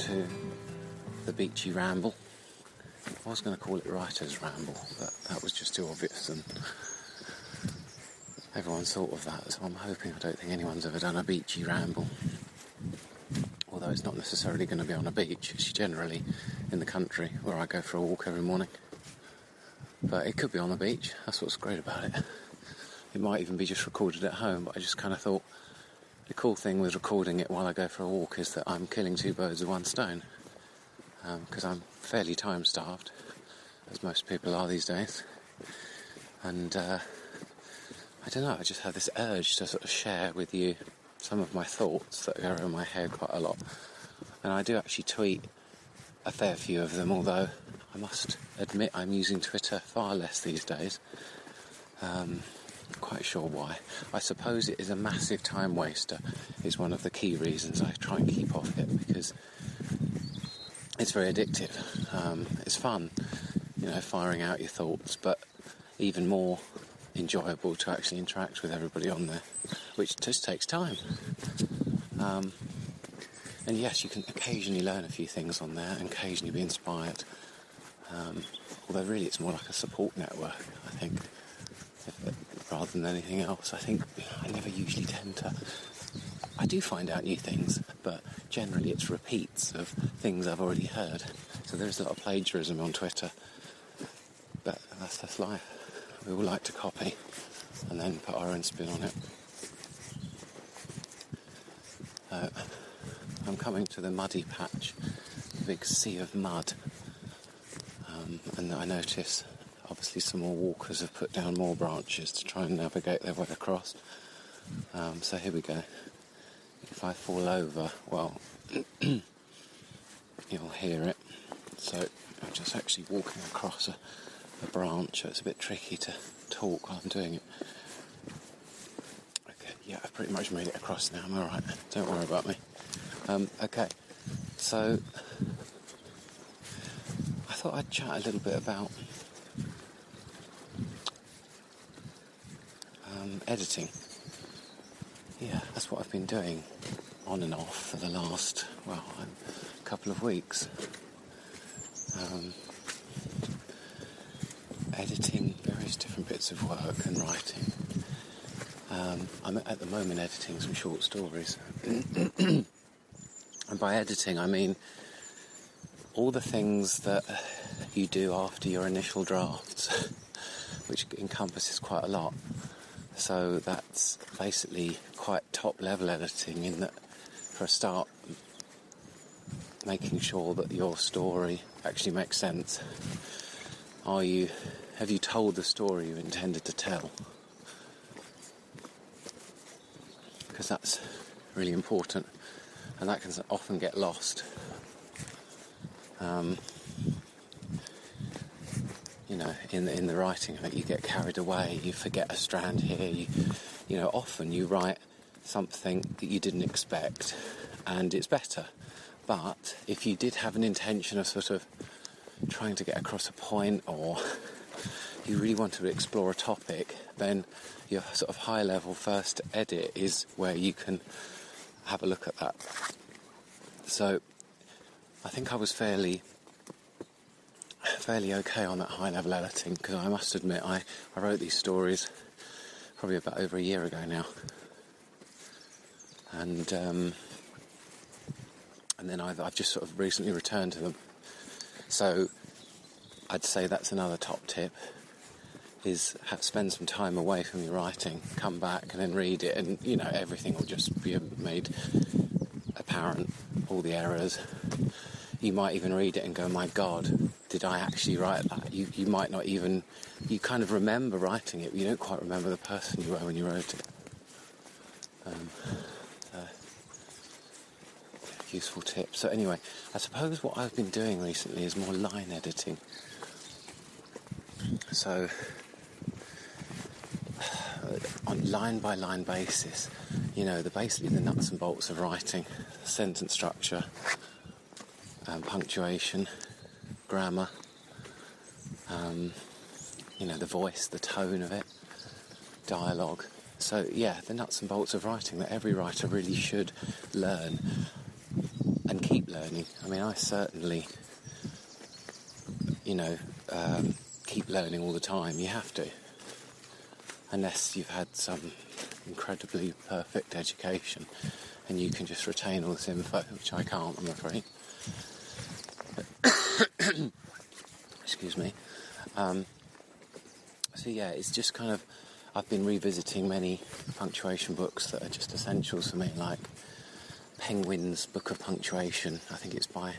to the Beachy Ramble. I was going to call it Writer's Ramble, but that was just too obvious, and everyone thought of that, so I'm hoping I don't think anyone's ever done a Beachy Ramble. Although it's not necessarily going to be on a beach, it's generally in the country where I go for a walk every morning. But it could be on the beach, that's what's great about it. It might even be just recorded at home, but I just kind of thought cool thing with recording it while I go for a walk is that I'm killing two birds with one stone. Because um, I'm fairly time starved, as most people are these days. And uh, I don't know, I just have this urge to sort of share with you some of my thoughts that go around my head quite a lot. And I do actually tweet a fair few of them, although I must admit I'm using Twitter far less these days. Um, quite sure why. I suppose it is a massive time waster, is one of the key reasons I try and keep off it because it's very addictive. Um, it's fun, you know, firing out your thoughts, but even more enjoyable to actually interact with everybody on there, which just takes time. Um, and yes, you can occasionally learn a few things on there and occasionally be inspired. Um, although really it's more like a support network, I think rather than anything else. I think I never usually tend to. I do find out new things, but generally it's repeats of things I've already heard. So there's a lot of plagiarism on Twitter, but that's just life. We all like to copy and then put our own spin on it. Uh, I'm coming to the muddy patch, the big sea of mud, um, and I notice obviously some more walkers have put down more branches to try and navigate their way across. Um, so here we go. If I fall over, well, you'll hear it. So I'm just actually walking across a, a branch. So it's a bit tricky to talk while I'm doing it. Okay, yeah, I've pretty much made it across now. I'm alright. Don't worry about me. Um, okay, so I thought I'd chat a little bit about um, editing. Yeah, that's what I've been doing on and off for the last, well, a couple of weeks. Um, editing various different bits of work and writing. Um, I'm at the moment editing some short stories. and by editing, I mean all the things that you do after your initial drafts, which encompasses quite a lot. So that's basically quite top level editing in that for a start making sure that your story actually makes sense. Are you have you told the story you intended to tell? Because that's really important and that can often get lost. Um, you know, in the, in the writing of it, you get carried away, you forget a strand here. You, you know, often you write something that you didn't expect, and it's better. But if you did have an intention of sort of trying to get across a point, or you really want to explore a topic, then your sort of high level first edit is where you can have a look at that. So I think I was fairly fairly okay on that high level editing because I must admit I, I wrote these stories probably about over a year ago now. And um, and then I've, I've just sort of recently returned to them. So I'd say that's another top tip is have, spend some time away from your writing, come back and then read it and you know everything will just be made apparent, all the errors. You might even read it and go, my God, did I actually write that? You, you might not even, you kind of remember writing it, but you don't quite remember the person you were when you wrote it. Um, useful tip. So anyway, I suppose what I've been doing recently is more line editing. So on line by line basis, you know, the basically the nuts and bolts of writing, sentence structure, um, punctuation, grammar, um, you know, the voice, the tone of it, dialogue. So, yeah, the nuts and bolts of writing that every writer really should learn. and keep learning. I mean, I certainly, you know, um, keep learning all the time. You have to, unless you've had some incredibly perfect education and you can just retain all this info, which I can't, I'm afraid. Excuse me. Um, so yeah, it's just kind of I've been revisiting many punctuation books that are just essentials for me, like Penguin's Book of Punctuation. I think it's by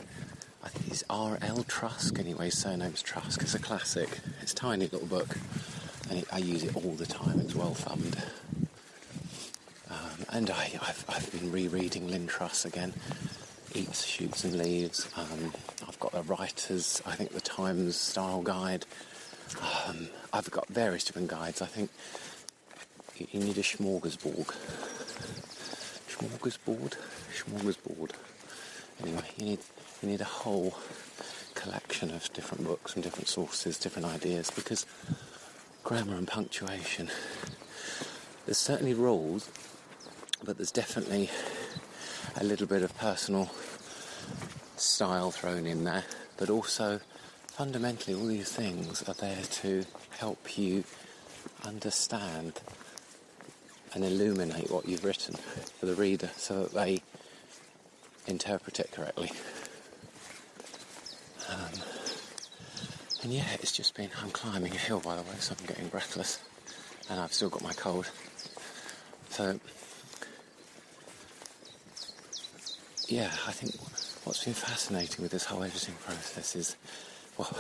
I think it's R.L. Trusk anyway. Surname's Trusk. It's a classic. It's a tiny little book, and it, I use it all the time. It's well thumbed. Um, and I, have I've been rereading Lynn Truss again. Eats, shoots, and leaves. Um, I've got a writer's, I think, the Times style guide. Um, I've got various different guides. I think you, you need a smorgasbord. Smorgasbord? Smorgasbord. Anyway, you need you need a whole collection of different books and different sources, different ideas, because grammar and punctuation. There's certainly rules, but there's definitely a little bit of personal style thrown in there, but also fundamentally all these things are there to help you understand and illuminate what you've written for the reader so that they interpret it correctly. Um, and yeah, it's just been, I'm climbing a hill by the way, so I'm getting breathless and I've still got my cold. So, yeah, I think what's been fascinating with this whole editing process is, well,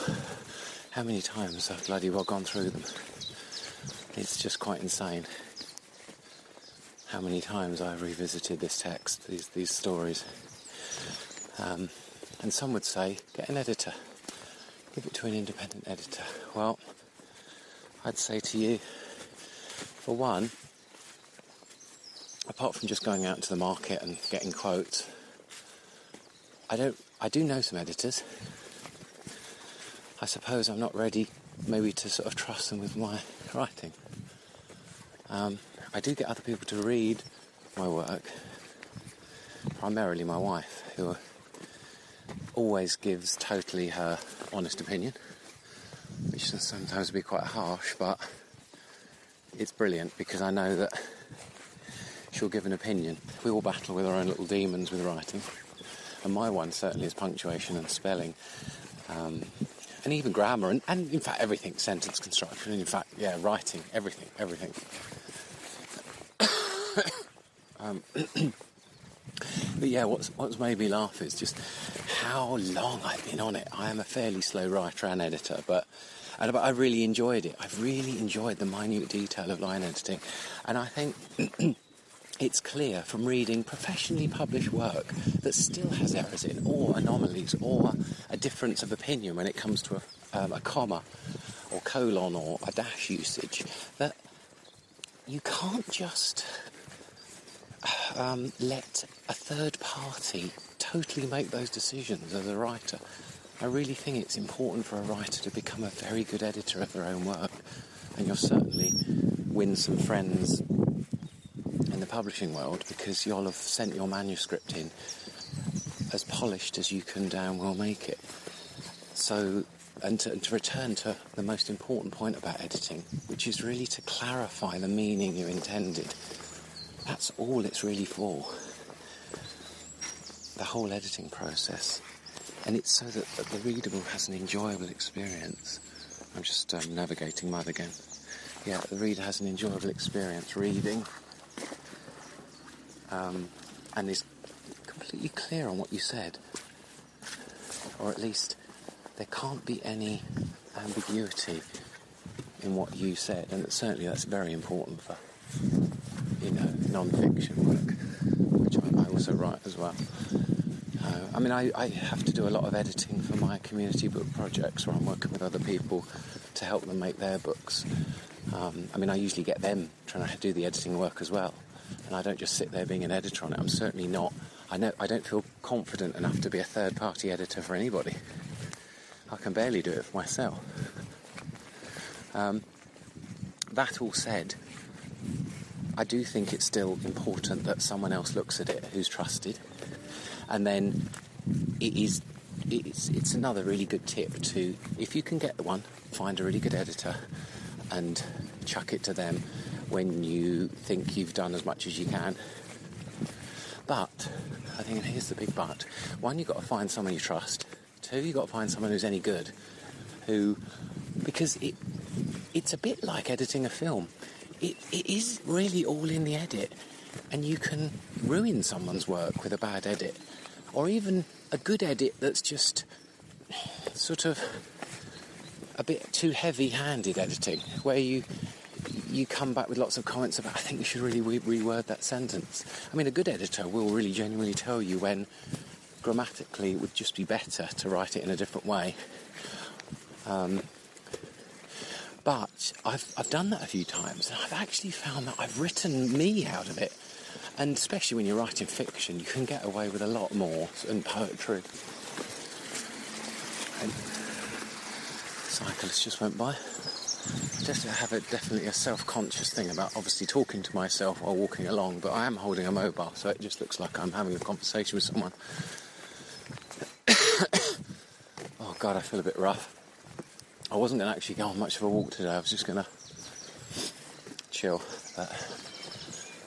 how many times I've bloody well gone through them. It's just quite insane how many times I've revisited this text, these, these stories. Um, and some would say, get an editor, give it to an independent editor. Well, I'd say to you, for one, apart from just going out into the market and getting quotes, I don't. I do know some editors. I suppose I'm not ready, maybe, to sort of trust them with my writing. Um, I do get other people to read my work, primarily my wife, who always gives totally her honest opinion, which can sometimes be quite harsh, but it's brilliant because I know that she'll give an opinion. We all battle with our own little demons with writing, and my one certainly is punctuation and spelling. Um, and even grammar, and, and in fact everything, sentence construction, and in fact, yeah, writing, everything, everything. Um, but yeah, what's, what's made me laugh is just how long I've been on it. I am a fairly slow writer and editor, but and I really enjoyed it. I've really enjoyed the minute detail of line editing, and I think. it's clear from reading professionally published work that still has errors in, or anomalies, or a difference of opinion when it comes to a, um, a comma, or colon, or a dash usage, that you can't just um, let a third party totally make those decisions as a writer. I really think it's important for a writer to become a very good editor of their own work, and you'll certainly win some friends in the publishing world because you'll have sent your manuscript in as polished as you can damn well make it. So, and to, to return to the most important point about editing, which is really to clarify the meaning you intended that's all it's really for. The whole editing process. And it's so that, that the readable has an enjoyable experience. I'm just um, navigating mud again. Yeah, the reader has an enjoyable experience reading um, and is completely clear on what you said. Or at least there can't be any ambiguity in what you said, and certainly that's very important for you know, non-fiction work, which I, I also write as well. Uh, I mean, I, I, have to do a lot of editing for my community book projects where I'm working with other people to help them make their books. Um, I mean, I usually get them trying to do the editing work as well, and I don't just sit there being an editor on it. I'm certainly not. I know I don't feel confident enough to be a third-party editor for anybody. I can barely do it for myself. Um, that all said, I do think it's still important that someone else looks at it who's trusted And then it is it's, it's another really good tip to if you can get the one, find a really good editor and chuck it to them when you think you've done as much as you can. But I think here's the big but. One, you've got to find someone you trust. Two, you've got to find someone who's any good. Who because it it's a bit like editing a film. It, it is really all in the edit, and you can ruin someone's work with a bad edit, or even a good edit that's just sort of a bit too heavy-handed editing, where you you come back with lots of comments about I think you should really re- reword that sentence. I mean, a good editor will really genuinely tell you when grammatically it would just be better to write it in a different way. Um, but I've, I've done that a few times and I've actually found that I've written me out of it. And especially when you're writing fiction, you can get away with a lot more than poetry. And cyclist just went by. Just have a, definitely a self-conscious thing about obviously talking to myself while walking along, but I am holding a mobile, so it just looks like I'm having a conversation with someone. oh God, I feel a bit rough. I wasn't going to actually go on much of a walk today. I was just going to chill, but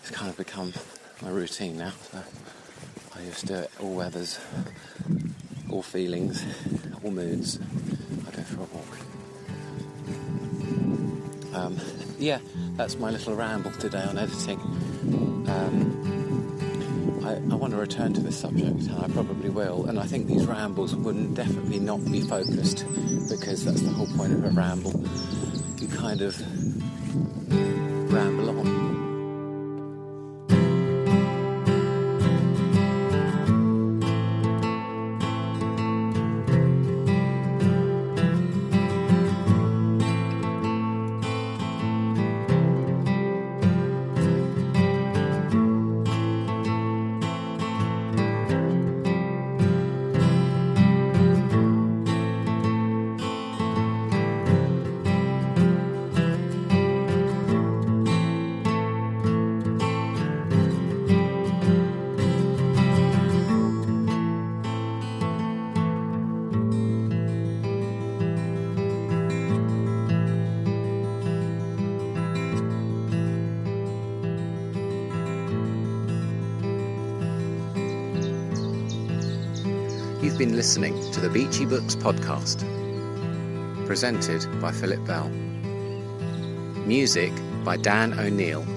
it's kind of become my routine now. So I just do it all weathers, all feelings, all moods. I go for a walk. Um, yeah, that's my little ramble today on editing. Um, I, I, want to return to this subject, and I probably will. And I think these rambles wouldn't definitely not be focused because that's the whole point of a ramble. You kind of ramble on. Been listening to the Beachy Books podcast, presented by Philip Bell. Music by Dan O'Neill.